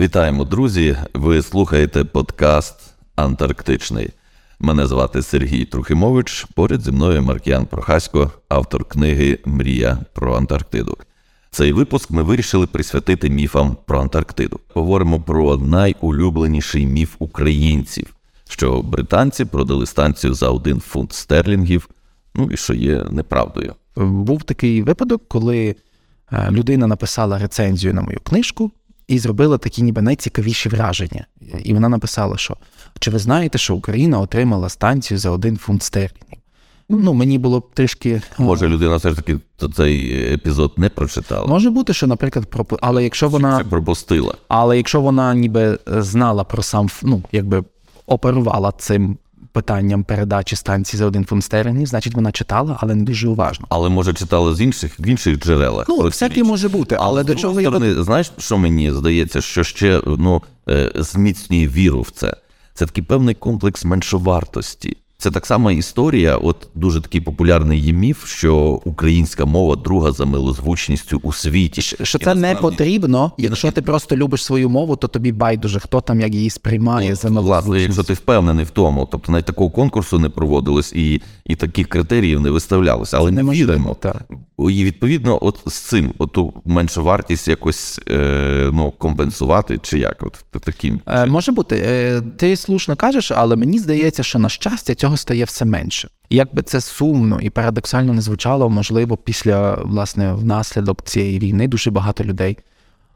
Вітаємо, друзі! Ви слухаєте подкаст Антарктичний. Мене звати Сергій Трухимович. Поряд зі мною Маркіян Прохасько, автор книги Мрія про Антарктиду. Цей випуск ми вирішили присвятити міфам про Антарктиду. Говоримо про найулюбленіший міф українців, що британці продали станцію за один фунт стерлінгів, ну і що є неправдою. Був такий випадок, коли е, людина написала рецензію на мою книжку і зробила такі ніби найцікавіші враження. І вона написала, що чи ви знаєте, що Україна отримала станцію за один фунт стерлінгів? Ну, мені було б трішки. Може, людина все ж таки цей епізод не прочитала. Може бути, що, наприклад, пропу... але якщо вона Це пропустила. але якщо вона ніби знала про сам ну, якби оперувала цим питанням передачі станції за один фунт стерлінгів, значить вона читала, але не дуже уважно. Але може читала з інших в інших джерелах. Ну, всякі може бути, але а до чого сторони, я знаєш, що мені здається, що ще ну, е, зміцнює віру в це. Це такий певний комплекс меншовартості. Це так само історія. От дуже такий популярний є міф, що українська мова друга за милозвучністю у світі. що це не потрібно. Якщо ти просто любиш свою мову, то тобі байдуже, хто там як її сприймає за Власне, якщо ти впевнений в тому, тобто навіть такого конкурсу не проводилось і, і таких критеріїв не виставлялося, але не віримо. І відповідно, от з цим, оту меншу вартість якось е, ну, компенсувати, чи як? От таким. Е, може бути, е, ти слушно кажеш, але мені здається, що на щастя цього стає все менше. Як би це сумно і парадоксально не звучало, можливо, після власне внаслідок цієї війни дуже багато людей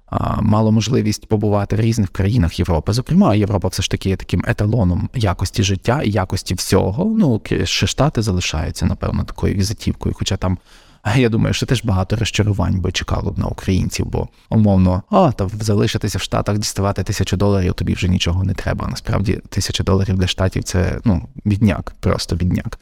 а, мало можливість побувати в різних країнах Європи. Зокрема, Європа все ж таки є таким еталоном якості життя і якості всього. Ну ще штати залишаються, напевно, такою візитівкою, хоча там. Я думаю, що теж багато розчарувань би чекало б на українців, бо умовно, а та залишитися в Штатах, діставати тисячу доларів, тобі вже нічого не треба. Насправді тисяча доларів для штатів це ну відняк, просто відняк.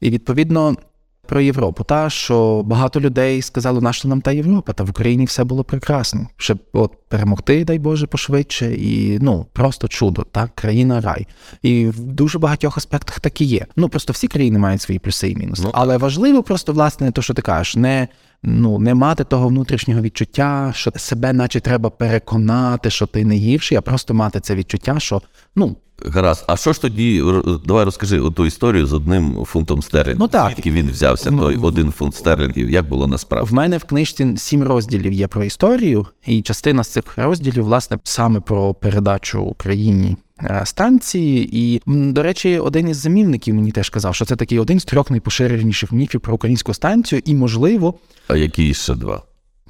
І відповідно про Європу, та що багато людей сказали, нащо нам та Європа, та в Україні все було прекрасно. Щоб от перемогти, дай Боже, пошвидше, і ну просто чудо, так, країна рай. І в дуже багатьох аспектах так і є. Ну просто всі країни мають свої плюси і мінуси. Ну, Але важливо просто власне то що ти кажеш, не. Ну, не мати того внутрішнього відчуття, що себе, наче треба переконати, що ти не гірший, а просто мати це відчуття, що ну Гаразд, а що ж тоді, давай розкажи ту історію з одним фунтом стерлінгів. Ну, так. Звідки він взявся, Ну, той один фунт стерлінгів, як було насправді? В мене в книжці сім розділів є про історію, і частина з цих розділів, власне, саме про передачу Україні станції. І, до речі, один із замівників мені теж казав, що це такий один з трьох найпоширеніших міфів про українську станцію, і, можливо, А які ще два?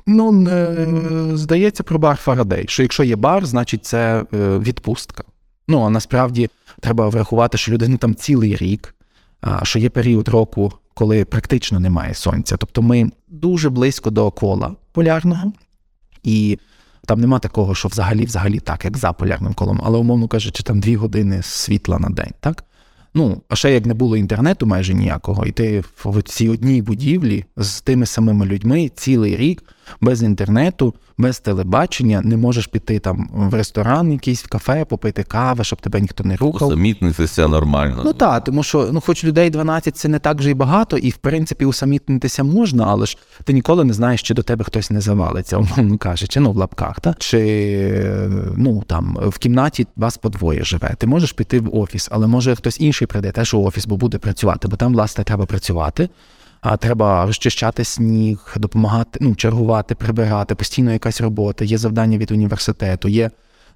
ну е, здається, про бар Фарадей, що якщо є бар, значить це е, відпустка. Ну а насправді треба врахувати, що людина там цілий рік, що є період року, коли практично немає сонця. Тобто ми дуже близько до кола полярного, і там нема такого, що взагалі, взагалі так, як за полярним колом, але умовно кажучи, там дві години світла на день, так? Ну, а ще як не було інтернету майже ніякого, і ти в цій одній будівлі з тими самими людьми цілий рік без інтернету, без телебачення, не можеш піти там в ресторан, якийсь в кафе, попити кави, щоб тебе ніхто не рухав. Усамітнитися нормально. Ну так, тому що ну, хоч людей 12 це не так вже й багато, і в принципі усамітнитися можна, але ж ти ніколи не знаєш, чи до тебе хтось не завалиться, умовно кажучи, ну в лапках, та? чи ну там в кімнаті вас подвоє живе. Ти можеш піти в офіс, але може хтось інший прийде теж у офіс, бо буде працювати, бо там, власне, треба працювати. А треба розчищати сніг, допомагати, ну, чергувати, прибирати, постійно якась робота, є завдання від університету, є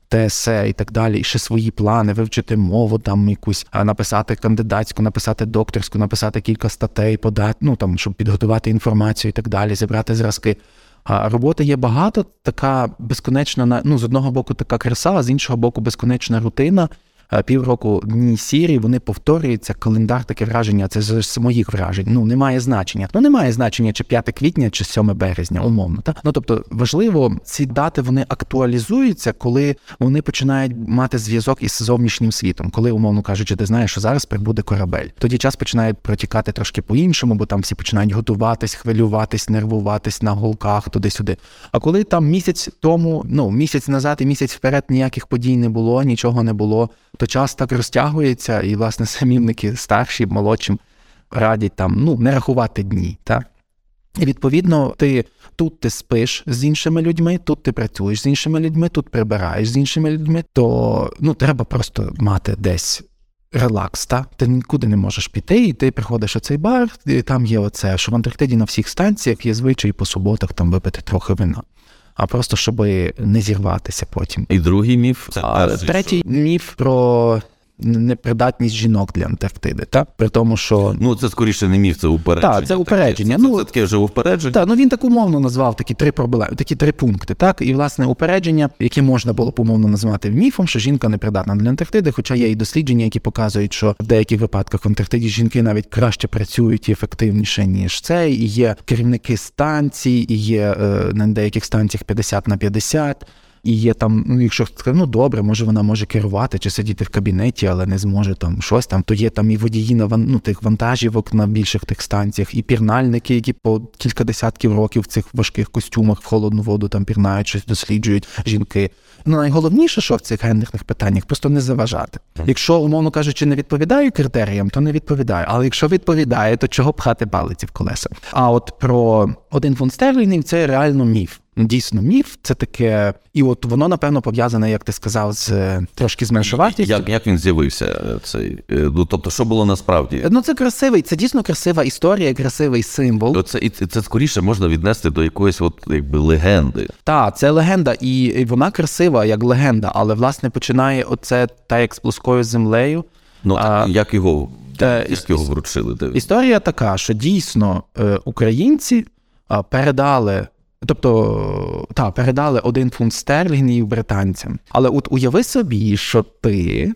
ТСЕ і так далі, і ще свої плани, вивчити мову там якусь, написати кандидатську, написати докторську, написати кілька статей, подати, ну там, щоб підготувати інформацію і так далі, зібрати зразки. А роботи є багато, така безконечна, на- ну, з одного боку, така краса, а з іншого боку, безконечна рутина. Е, Півроку дні сірі, вони повторюються, календар таке враження, це з з моїх вражень. Ну, немає значення. Ну, немає значення, чи 5 квітня, чи 7 березня, умовно. Та? Ну, тобто, важливо, ці дати вони актуалізуються, коли вони починають мати зв'язок із зовнішнім світом. Коли, умовно кажучи, ти знаєш, що зараз прибуде корабель. Тоді час починає протікати трошки по-іншому, бо там всі починають готуватись, хвилюватись, нервуватись на голках туди-сюди. А коли там місяць тому, ну місяць назад і місяць вперед ніяких подій не було, нічого не було, то час так розтягується, і власне самівники старші, молодшим радять там ну не рахувати дні, так. І відповідно, ти тут ти спиш з іншими людьми, тут ти працюєш з іншими людьми, тут прибираєш з іншими людьми, то ну треба просто мати десь. Релакс, та ти нікуди не можеш піти, і ти приходиш у цей бар, і там є оце, що в Антарктиді на всіх станціях є звичай по суботах там випити трохи вина, а просто щоб не зірватися потім. І другий міф це а, третій міф про непридатність жінок для Антарктиди, та при тому, що ну це скоріше не міф, це упередження. Так, це упередження. Це, ну це, таке вже упередження. Так, ну він так умовно назвав такі три проблеми, такі три пункти. Так, і власне упередження, яке можна було б умовно назвати міфом, що жінка непридатна для Антарктиди, хоча є і дослідження, які показують, що в деяких випадках в Антарктиді жінки навіть краще працюють і ефективніше ніж це. І є керівники станцій, і є е, на деяких станціях 50 на 50 і є там, ну якщо сказати, ну добре, може вона може керувати чи сидіти в кабінеті, але не зможе там щось там, то є там і водії на ну, тих вантажівок на більших тих станціях, і пірнальники, які по кілька десятків років в цих важких костюмах в холодну воду там пірнають, щось досліджують жінки. Ну найголовніше, що в цих гендерних питаннях, просто не заважати. Якщо, умовно кажучи, не відповідає критеріям, то не відповідає. Але якщо відповідає, то чого пхати палиці в колеса? А от про один фунт стерлінгів це реально міф. Дійсно, міф це таке, і от воно напевно пов'язане, як ти сказав, з трошки з меншовартістю. Як як він з'явився? Е, цей е, ну тобто, що було насправді? Ну це красивий, це дійсно красива історія, красивий символ. Це і це скоріше можна віднести до якоїсь, от якби легенди. Так, це легенда, і вона красива як легенда, але власне починає оце та як з плоскою землею. Ну а, як його е, як його вручили? Історія така, що дійсно українці передали. Тобто, та, передали один фунт стерлінгів британцям. Але от уяви собі, що ти,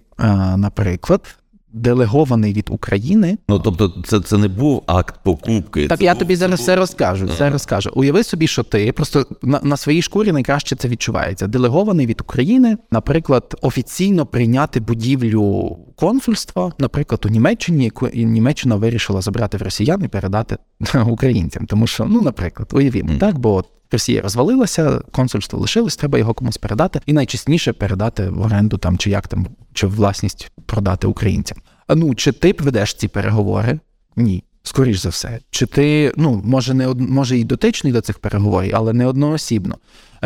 наприклад, делегований від України. Ну тобто, це це не був акт покупки. Так це я був, тобі зараз все розкажу. Все розкажу. Уяви собі, що ти просто на, на своїй шкурі найкраще це відчувається. Делегований від України, наприклад, офіційно прийняти будівлю консульства, наприклад, у Німеччині, яку Німеччина вирішила забрати в росіян і передати українцям. Тому що, ну, наприклад, уявімо, mm. так, бо Росія розвалилася, консульство лишилось, треба його комусь передати, і найчастіше передати в оренду там чи як там, чи власність продати українцям. А ну чи ти ведеш ці переговори? Ні. Скоріш за все, чи ти ну може не од... може і дотичний до цих переговорів, але не одноосібно.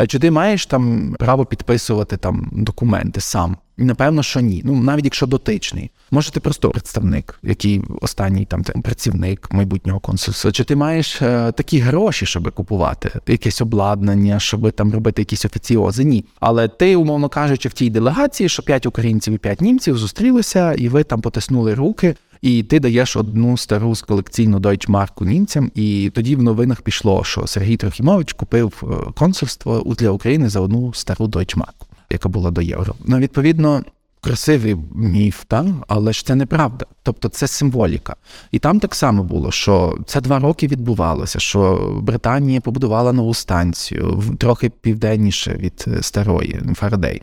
Чи ти маєш там право підписувати там документи сам? Напевно, що ні. Ну навіть якщо дотичний, може ти просто представник, який останній там працівник майбутнього консульства. Чи ти маєш е, такі гроші, щоб купувати якесь обладнання, щоб там робити якісь офіціози? Ні. Але ти, умовно кажучи, в тій делегації, що п'ять українців і п'ять німців зустрілися, і ви там потиснули руки. І ти даєш одну стару з колекційну дойчмарку німцям, і тоді в новинах пішло, що Сергій Трохімович купив е, консульство для України за одну стару дойчмарку, яка була до євро. Ну, відповідно. Красивий міф, та? але ж це неправда. Тобто це символіка. І там так само було, що це два роки відбувалося, що Британія побудувала нову станцію трохи південніше від е, старої Фарадей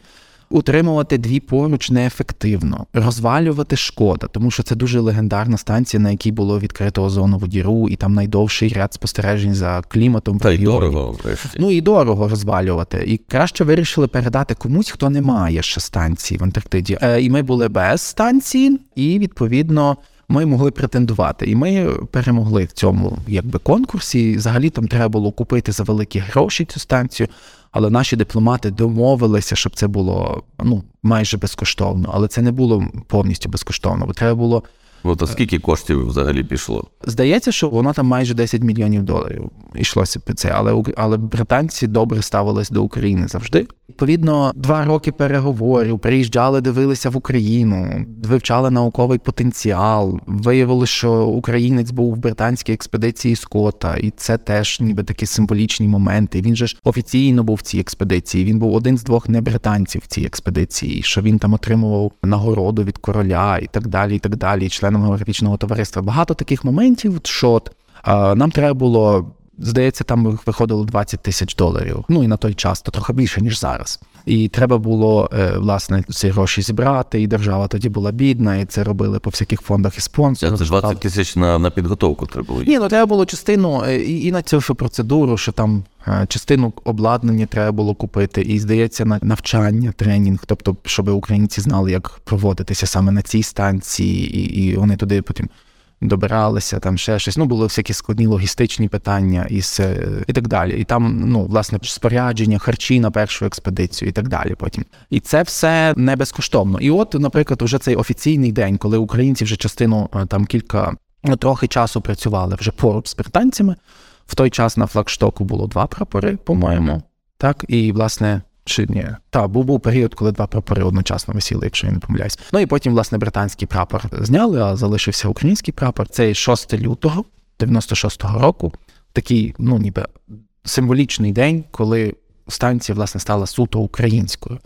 утримувати дві поруч неефективно, розвалювати шкода, тому що це дуже легендарна станція, на якій було відкрито озонову діру, і там найдовший ряд спостережень за кліматом. Та й дорого. Ну і дорого розвалювати. І краще вирішили передати комусь, хто не має ще станції в Антарктиді. Е, і ми були без станції, і відповідно. Ми могли претендувати, і ми перемогли в цьому якби конкурсі. Взагалі там треба було купити за великі гроші цю станцію. Але наші дипломати домовилися, щоб це було ну майже безкоштовно, але це не було повністю безкоштовно, бо треба було. От а скільки коштів взагалі пішло? Здається, що воно там майже 10 мільйонів доларів йшлося по це, але але британці добре ставились до України завжди. Відповідно, два роки переговорів, приїжджали, дивилися в Україну, вивчали науковий потенціал. Виявили, що українець був в британській експедиції Скотта, і це теж ніби такі символічні моменти. Він же ж офіційно був в цій експедиції. Він був один з двох небританців в цій експедиції, що він там отримував нагороду від короля і так далі, і так далі, членом географічного товариства. Багато таких моментів, що нам треба було Здається, там виходило 20 тисяч доларів. Ну і на той час, то трохи більше, ніж зараз. І треба було е, власне ці гроші зібрати, і держава тоді була бідна, і це робили по всяких фондах і спонсорів. Це 20 тисяч на на підготовку треба було. Ні, ну треба було частину е, і, і на цю процедуру, що там е, частину обладнання треба було купити. І здається, на навчання, тренінг, тобто, щоб українці знали, як проводитися саме на цій станції, і, і вони туди потім. Добиралися, там ще щось. Ну, були всякі складні логістичні питання і, і так далі. І там, ну, власне, спорядження, харчі на першу експедицію і так далі. Потім. І це все не безкоштовно. І от, наприклад, уже цей офіційний день, коли українці вже частину е, там кілька ну, трохи часу працювали вже поруч з британцями. В той час на флагштоку було два прапори, по-моєму. Так, і власне чи ні? Та, був був період, коли два прапори одночасно висіли, якщо я не помиляюсь. Ну і потім, власне, британський прапор зняли, а залишився український прапор. Це 6 лютого 96-го року. Такий, ну ніби символічний день, коли станція власне стала суто українською.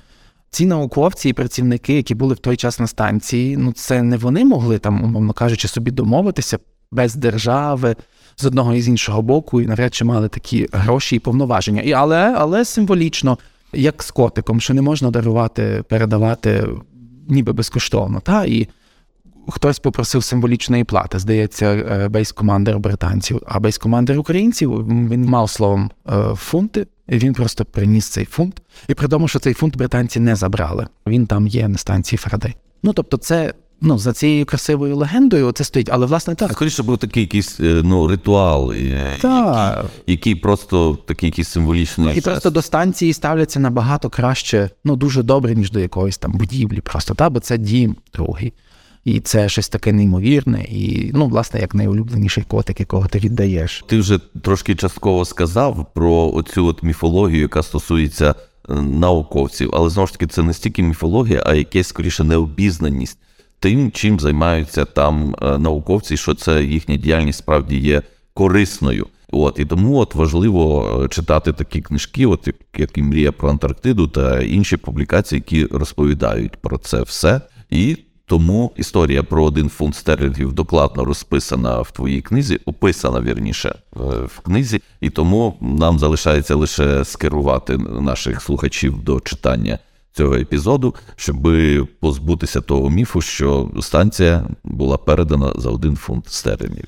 Ці науковці і працівники, які були в той час на станції, ну це не вони могли там, умовно кажучи, собі домовитися без держави з одного і з іншого боку, і навряд чи мали такі гроші і повноваження. І але, але символічно як з котиком, що не можна дарувати, передавати ніби безкоштовно. Та? І хтось попросив символічної плати, здається, бейс-командир британців, а бейс-командир українців він мав словом е, фунти, він просто приніс цей фунт. І при тому, що цей фунт британці не забрали. Він там є на станції Фарадей. Ну тобто, це ну, за цією красивою легендою це стоїть, але власне так. Скоріше був такий якийсь е, ну, ритуал, е, так. Який, який просто такий якийсь символічний. І просто до станції ставляться набагато краще, ну дуже добре, ніж до якоїсь там будівлі. Просто та, бо це дім другий. І це щось таке неймовірне, і ну, власне, як найулюбленіший котик, якого ти віддаєш. Ти вже трошки частково сказав про оцю от міфологію, яка стосується е, науковців, але знову ж таки це не стільки міфологія, а якась скоріше необізнаність тим, чим займаються там е, науковці, що це їхня діяльність справді є корисною. От і тому от важливо е, читати такі книжки, от як і мрія про Антарктиду та інші публікації, які розповідають про це все. І тому історія про один фунт стерлінгів докладно розписана в твоїй книзі, описана вірніше в книзі, і тому нам залишається лише скерувати наших слухачів до читання цього епізоду, щоб позбутися того міфу, що станція була передана за один фунт стерлінгів.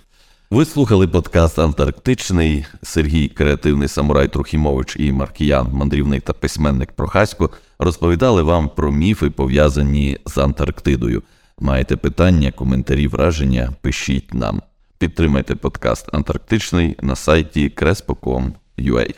Ви слухали подкаст Антарктичний. Сергій, креативний самурай Трухімович і Маркіян, мандрівник та письменник Прохасько, розповідали вам про міфи, пов'язані з Антарктидою. Маєте питання, коментарі, враження? Пишіть нам. Підтримайте подкаст Антарктичний на сайті crespo.com.ua.